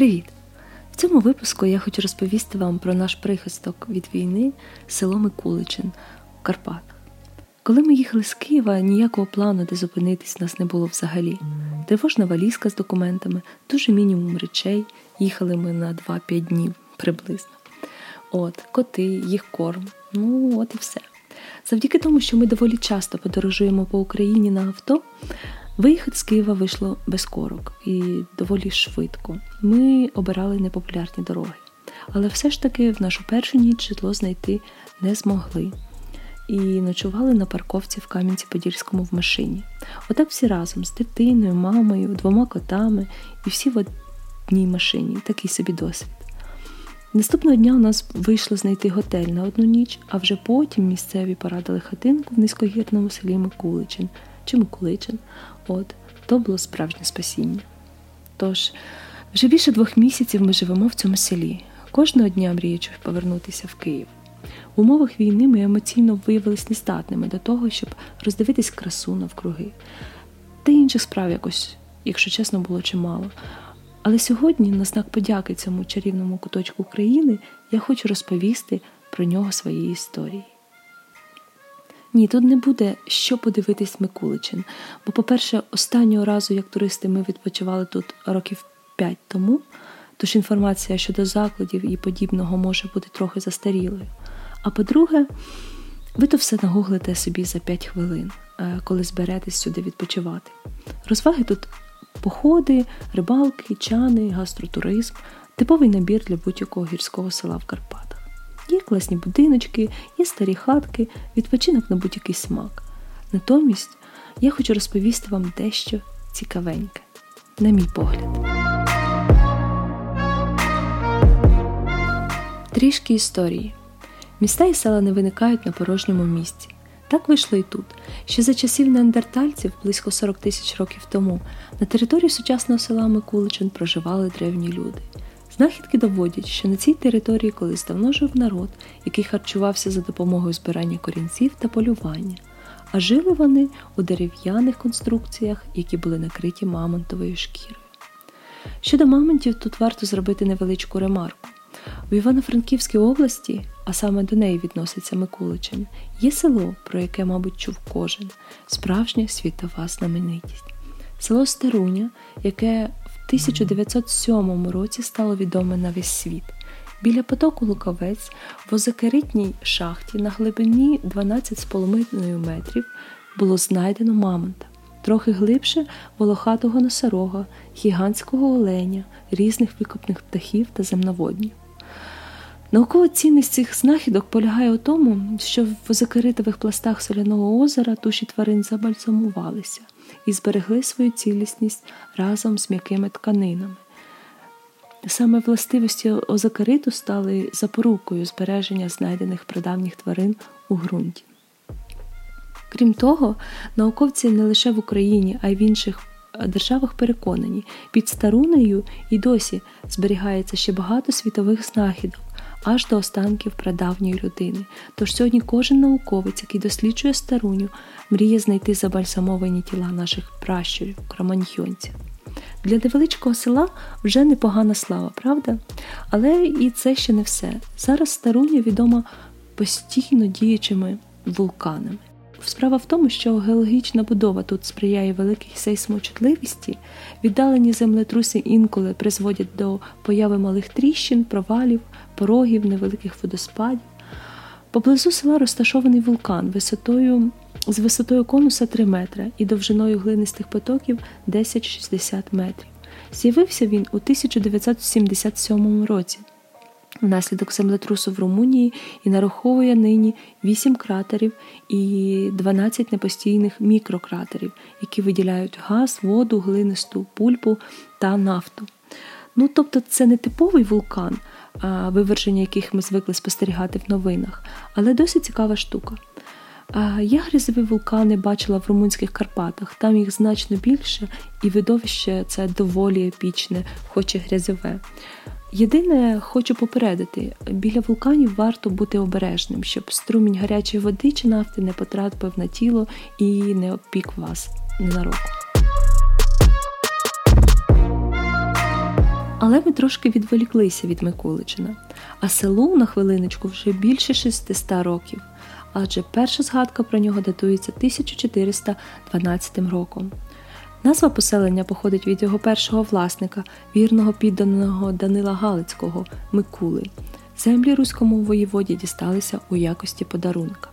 Привіт! В цьому випуску я хочу розповісти вам про наш прихисток від війни село Микуличин в Карпатах. Коли ми їхали з Києва, ніякого плану, де зупинитись, нас не було взагалі. Тривожна валізка з документами, дуже мінімум речей. Їхали ми на 2-5 днів приблизно. От, коти, їх корм. Ну, от і все. Завдяки тому, що ми доволі часто подорожуємо по Україні на авто, Виїхати з Києва вийшло без корок і доволі швидко. Ми обирали непопулярні дороги. Але все ж таки в нашу першу ніч житло знайти не змогли. І ночували на парковці в Кам'янці-Подільському в машині. Отак всі разом з дитиною, мамою, двома котами і всі в одній машині. Такий собі досвід. Наступного дня у нас вийшло знайти готель на одну ніч, а вже потім місцеві порадили хатинку в низькогірному селі Микуличин чи Микуличин. От, то було справжнє спасіння. Тож, вже більше двох місяців ми живемо в цьому селі, кожного дня мріючи повернутися в Київ. В умовах війни ми емоційно виявилися нездатними до того, щоб роздивитись красу навкруги. Та інших справ якось, якщо чесно, було чимало. Але сьогодні, на знак подяки цьому чарівному куточку України, я хочу розповісти про нього своєї історії. Ні, тут не буде що подивитись Микуличин. Бо, по-перше, останнього разу, як туристи, ми відпочивали тут років п'ять тому, тож інформація щодо закладів і подібного може бути трохи застарілою. А по-друге, ви то все нагуглите собі за 5 хвилин, е, коли зберетесь сюди відпочивати. Розваги тут походи, рибалки, чани, гастротуризм типовий набір для будь-якого гірського села в Карпатах. Є класні будиночки, є старі хатки, відпочинок на будь-який смак. Натомість я хочу розповісти вам дещо цікавеньке, на мій погляд. Трішки історії. Міста і села не виникають на порожньому місці. Так вийшло і тут. Ще за часів неандертальців, близько 40 тисяч років тому, на території сучасного села Микуличин проживали древні люди. Знахідки доводять, що на цій території колись давно жив народ, який харчувався за допомогою збирання корінців та полювання, а жили вони у дерев'яних конструкціях, які були накриті мамонтовою шкірою. Щодо мамонтів, тут варто зробити невеличку ремарку. У Івано-Франківській області, а саме до неї відноситься Микуличин, є село, про яке, мабуть, чув кожен справжня світова знаменитість. Село Старуня, яке 1907 році стало відоме на весь світ. Біля потоку Луковець в озакеритній шахті на глибині 12,5 метрів було знайдено мамонта, трохи глибше волохатого носорога, гігантського оленя, різних викопних птахів та земноводнів. Наукова цінність цих знахідок полягає у тому, що в озакеритових пластах соляного озера туші тварин забальзамувалися і зберегли свою цілісність разом з м'якими тканинами. Саме властивості озокариту стали запорукою збереження знайдених прадавніх тварин у ґрунті. Крім того, науковці не лише в Україні, а й в інших державах переконані, під старунею і досі зберігається ще багато світових знахідок, аж до останків прадавньої людини. Тож сьогодні кожен науковець, який досліджує старуню, мріє знайти забальсамовані тіла наших пращурів, кроманьйонців. Для невеличкого села вже непогана слава, правда? Але і це ще не все. Зараз старуня відома постійно діючими вулканами. Справа в тому, що геологічна будова тут сприяє великій сейсмочутливості, віддалені землетруси інколи призводять до появи малих тріщин, провалів, порогів, невеликих водоспадів. Поблизу села розташований вулкан висотою, з висотою конуса 3 метри і довжиною глинистих потоків 10-60 метрів. З'явився він у 1977 році внаслідок землетрусу в Румунії і нараховує нині 8 кратерів і 12 непостійних мікрократерів, які виділяють газ, воду, глинисту пульпу та нафту. Ну, тобто, це не типовий вулкан, виверження яких ми звикли спостерігати в новинах, але досить цікава штука. Я грязові вулкани бачила в румунських Карпатах, там їх значно більше, і видовище це доволі епічне, хоч і грязове. Єдине, хочу попередити, біля вулканів варто бути обережним, щоб струмінь гарячої води чи нафти не потрапив на тіло і не опік вас ненароком. Але ми трошки відволіклися від Микуличина, а селу на хвилиночку вже більше 600 років, адже перша згадка про нього датується 1412 роком. Назва поселення походить від його першого власника, вірного підданого Данила Галицького Микули. Землі руському воєводі дісталися у якості подарунка.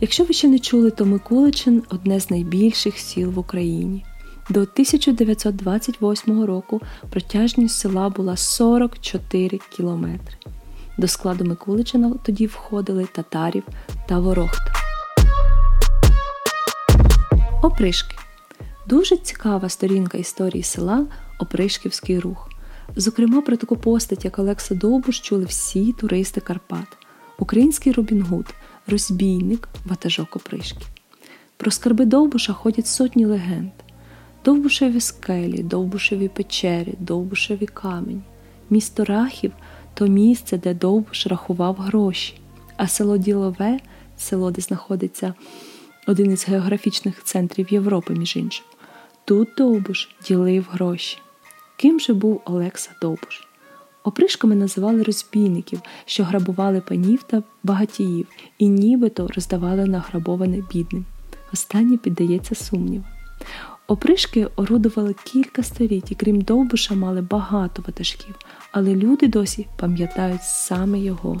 Якщо ви ще не чули, то Микуличин одне з найбільших сіл в Україні. До 1928 року протяжність села була 44 кілометри. До складу Микуличина тоді входили татарів та ворохт. Опришки Дуже цікава сторінка історії села Опришківський рух. Зокрема, про таку постать, як Олекса Довбуш, чули всі туристи Карпат, український Робін Гуд, розбійник, ватажок Опришки. Про скарби Довбуша ходять сотні легенд: Довбушеві скелі, Довбушеві печері, Довбушеві камені. Місто Рахів то місце, де Довбуш рахував гроші, а село Ділове село, де знаходиться один із географічних центрів Європи, між іншим. Тут Довбуш ділив гроші. Ким же був Олекса Довбуш? Опришками називали розбійників, що грабували панів та багатіїв і нібито роздавали награбоване бідним. Останнє піддається сумніву. Опришки орудували кілька століть і крім Довбуша, мали багато ватажків, але люди досі пам'ятають саме його.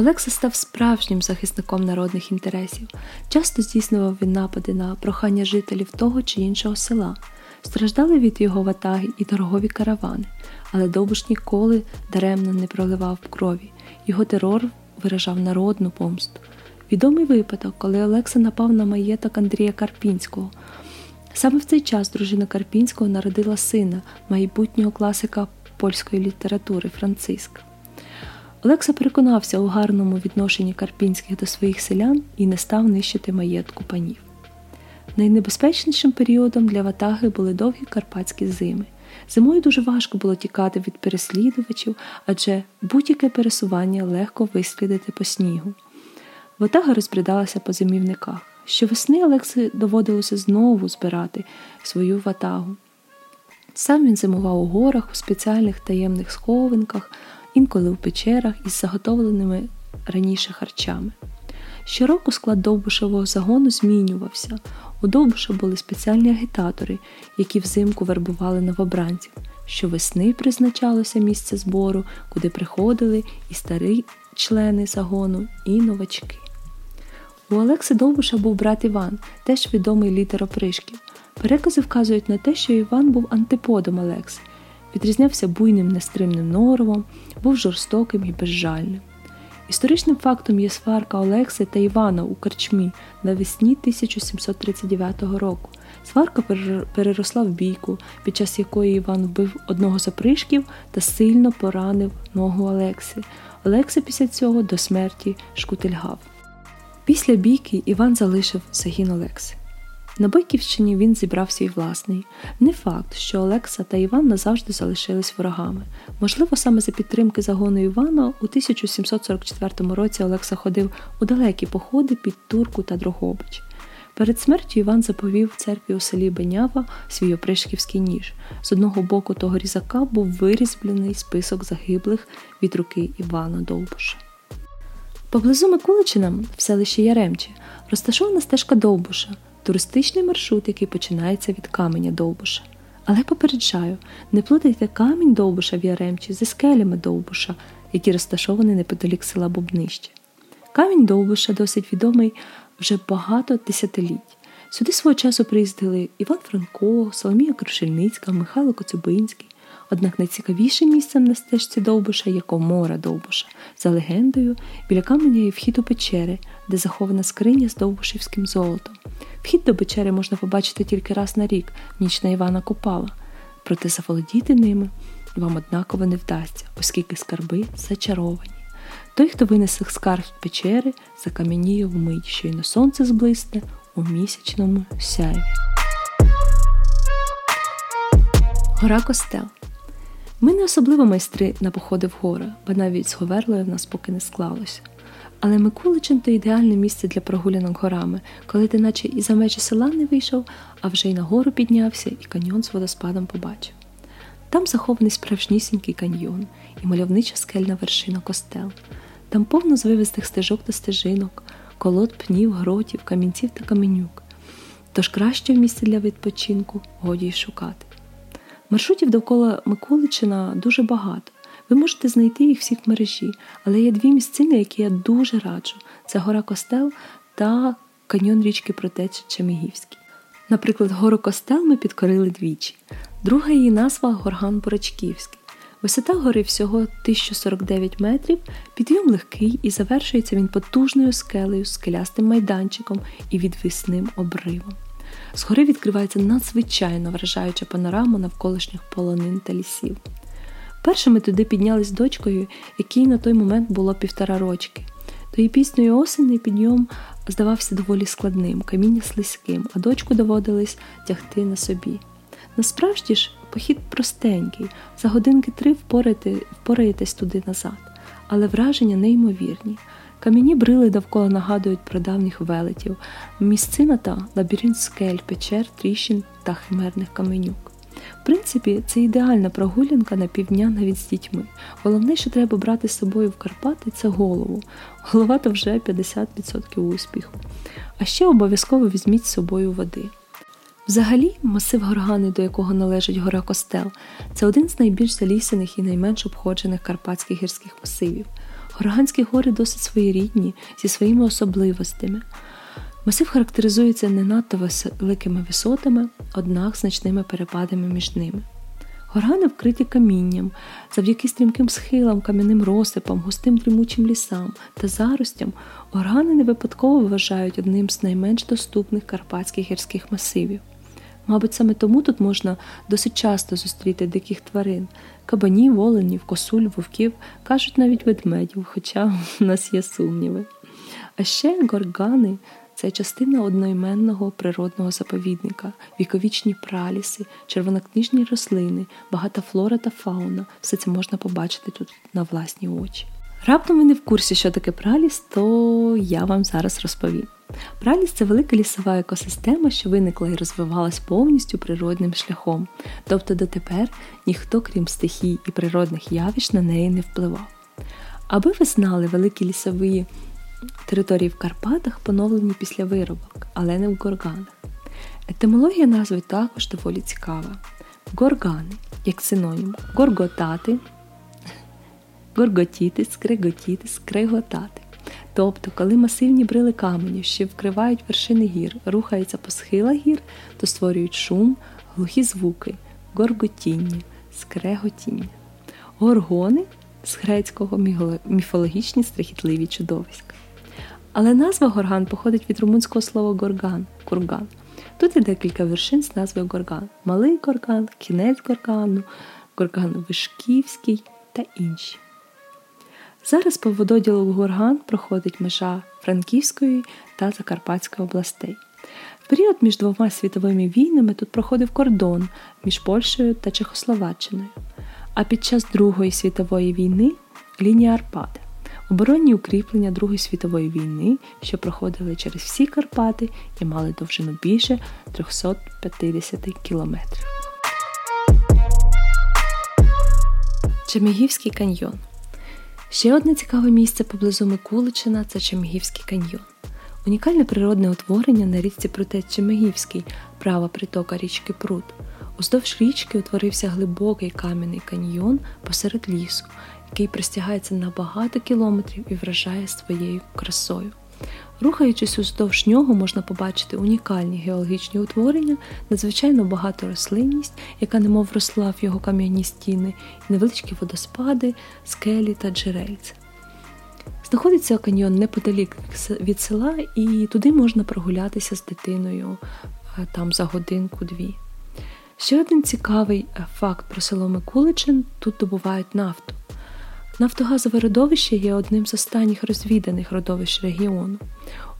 Олекса став справжнім захисником народних інтересів. Часто здійснював він напади на прохання жителів того чи іншого села. Страждали від його ватаги і торгові каравани, але Довбуш ніколи даремно не проливав крові. Його терор виражав народну помсту. Відомий випадок, коли Олекса напав на маєток Андрія Карпінського. Саме в цей час дружина Карпінського народила сина, майбутнього класика польської літератури Франциска. Олекса переконався у гарному відношенні Карпінських до своїх селян і не став нищити маєтку панів. Найнебезпечнішим періодом для ватаги були довгі карпатські зими. Зимою дуже важко було тікати від переслідувачів, адже будь-яке пересування легко вислідити по снігу. Ватага розбридалася по зимівниках. Щовесни Олекси доводилося знову збирати свою ватагу. Сам він зимував у горах, у спеціальних таємних схованках, інколи в печерах із заготовленими раніше харчами. Щороку склад довбушевого загону змінювався. У Довбуша були спеціальні агітатори, які взимку вербували новобранців. Щовесни призначалося місце збору, куди приходили і старі члени загону, і новачки. У Олекси Довбуша був брат Іван, теж відомий лідер опришків. Перекази вказують на те, що Іван був антиподом Олекси, відрізнявся буйним нестримним норовом, був жорстоким і безжальним. Історичним фактом є сварка Олекси та Івана у Карчмі навесні 1739 року. Сварка переросла в бійку, під час якої Іван вбив одного з опришків та сильно поранив ногу Олекси. Олекса після цього до смерті шкутильгав. Після бійки Іван залишив загін Олекси. На Бойківщині він зібрав свій власний. Не факт, що Олекса та Іван назавжди залишились ворогами. Можливо, саме за підтримки загону Івана у 1744 році Олекса ходив у далекі походи під Турку та Дрогобич. Перед смертю Іван заповів церкві у селі Бенява свій опришківський ніж. З одного боку того різака був вирізблений список загиблих від руки Івана Довбуша. Поблизу Микуличина, в селищі Яремче, розташована стежка Довбуша туристичний маршрут, який починається від каменя Довбуша. Але попереджаю, не плутайте камінь Довбуша в Яремчі зі скелями Довбуша, які розташовані неподалік села Бубнище. Камінь Довбуша досить відомий вже багато десятиліть. Сюди свого часу приїздили Іван Франко, Соломія Крушельницька, Михайло Коцюбинський. Однак найцікавішим місцем на стежці Довбуша є комора Довбуша. За легендою, біля каменя є вхід у печери, де захована скриня з довбушівським золотом. Вхід до печери можна побачити тільки раз на рік, ніч на Івана Купала, проте заволодіти ними вам однаково не вдасться, оскільки скарби зачаровані. Той, хто винесе скарб з печери, закам'яніє вмить, щойно сонце зблисне у місячному сяйві. Гора Костел ми не особливо майстри на походи в гори, бо навіть з Говерлою в нас поки не склалося. Але Микуличин то ідеальне місце для прогулянок горами, коли ти наче і за межі села не вийшов, а вже й на гору піднявся і каньйон з водоспадом побачив. Там захований справжнісінький каньйон і мальовнича скельна вершина костел. Там повно звивистих стежок та стежинок, колод пнів, гротів, камінців та каменюк. Тож краще місце для відпочинку годі й шукати. Маршрутів довкола Миколичина дуже багато. Ви можете знайти їх всіх в мережі, але є дві місцини, які я дуже раджу: це гора Костел та каньйон річки Протечі Чемігівський. Наприклад, гору Костел ми підкорили двічі. Друга її назва Горган Борочківський. Висота гори всього 1049 метрів, підйом легкий і завершується він потужною скелею, скелястим майданчиком і відвісним обривом. З гори відкривається надзвичайно вражаюча панорама навколишніх полонин та лісів. Першими туди піднялись дочкою, якій на той момент було півтора рочки. Тої пісньої осені підйом здавався доволі складним, каміння слизьким, а дочку доводилось тягти на собі. Насправді ж, похід простенький, за годинки три впораєтесь туди назад, але враження неймовірні. Кам'яні брили довкола нагадують про давніх велетів, місцина та лабіринт скель, печер, тріщин та химерних каменюк. В принципі, це ідеальна прогулянка на півдня навіть з дітьми. Головне, що треба брати з собою в Карпати, це голову. Голова то вже 50% успіху. А ще обов'язково візьміть з собою води. Взагалі, масив горгани, до якого належить гора Костел, це один з найбільш залісених і найменш обходжених карпатських гірських масивів. Горганські гори досить своєрідні зі своїми особливостями. Масив характеризується не надто великими висотами, однак значними перепадами між ними. Горгани вкриті камінням, завдяки стрімким схилам, кам'яним розсипам, густим дрімучим лісам та заростям, горгани не випадково вважають одним з найменш доступних карпатських гірських масивів. Мабуть, саме тому тут можна досить часто зустріти диких тварин кабанів, оленів, косуль, вовків, кажуть навіть ведмедів, хоча в нас є сумніви. А ще горгани це частина одноіменного природного заповідника, віковічні праліси, червонокнижні рослини, багата флора та фауна. Все це можна побачити тут на власні очі. Раптом ви не в курсі, що таке праліс, то я вам зараз розповім. Праліс це велика лісова екосистема, що виникла і розвивалась повністю природним шляхом, тобто дотепер ніхто, крім стихій і природних явищ, на неї не впливав. Аби ви знали, великі лісові території в Карпатах поновлені після виробок, але не в горганах. Етимологія назви також доволі цікава. Горгани, як синонім, горготати, горготіти, скриготіти, скриготати. Тобто, коли масивні брили каменю, що вкривають вершини гір, рухаються по схилах гір, то створюють шум, глухі звуки, горготіння, скреготіння. Горгони з грецького міфологічні страхітливі чудовиська. Але назва горган походить від румунського слова горган курган. Тут є декілька вершин з назвою горган: Малий горган, кінець горгану, горган Вишківський та інші. Зараз по вододілу Горган проходить межа Франківської та Закарпатської областей. В період між двома світовими війнами тут проходив кордон між Польщею та Чехословаччиною, а під час Другої світової війни лінія Арпади, оборонні укріплення Другої світової війни, що проходили через всі Карпати і мали довжину більше 350 кілометрів. Чемігівський каньйон Ще одне цікаве місце поблизу Микуличина це Чемігівський каньйон. Унікальне природне утворення на річці Протець Чемигівський, права притока річки Прут. Уздовж річки утворився глибокий кам'яний каньйон посеред лісу, який простягається на багато кілометрів і вражає своєю красою. Рухаючись уздовж нього, можна побачити унікальні геологічні утворення, надзвичайно багату рослинність, яка немов росла в його кам'яні стіни, і невеличкі водоспади, скелі та джерельця. Знаходиться каньйон неподалік від села, і туди можна прогулятися з дитиною там за годинку-дві. Ще один цікавий е, факт про село Микуличин тут добувають нафту. Нафтогазове родовище є одним з останніх розвіданих родовищ регіону.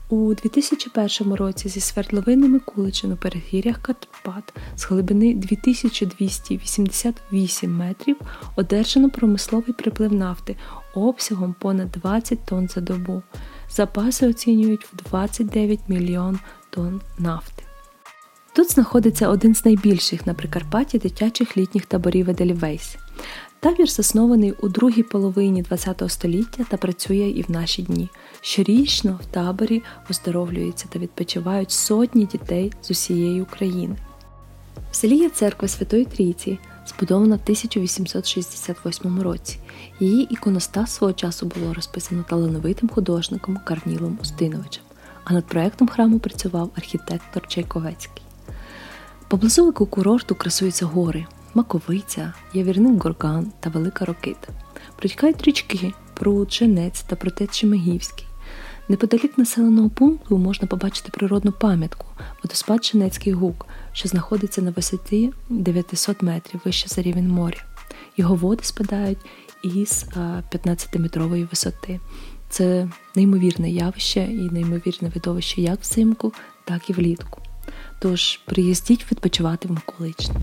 У 2001 році зі свердловини Микуличин у передгір'ях Карпат з глибини 2288 метрів одержано промисловий приплив нафти обсягом понад 20 тонн за добу. Запаси оцінюють в 29 мільйон тонн нафти. Тут знаходиться один з найбільших на Прикарпатті дитячих літніх таборів Едельвейс. Табір заснований у другій половині ХХ століття та працює і в наші дні. Щорічно в таборі оздоровлюються та відпочивають сотні дітей з усієї України. В селі є церква Святої Трійці, збудована в 1868 році. Її іконостас свого часу було розписано талановитим художником Карнілом Устиновичем, а над проектом храму працював архітектор Чайковецький. Поблизу курорту красуються гори, Маковиця, Явірник Горган та Велика Рокита. Протікають річки, пруд, Женець та протець Шемигівський. Неподалік населеного пункту можна побачити природну пам'ятку водоспад Женецький гук, що знаходиться на висоті 900 метрів вище за рівень моря. Його води спадають із 15-метрової висоти. Це неймовірне явище і неймовірне видовище як взимку, так і влітку. Тож приїздіть відпочивати в Миколичне.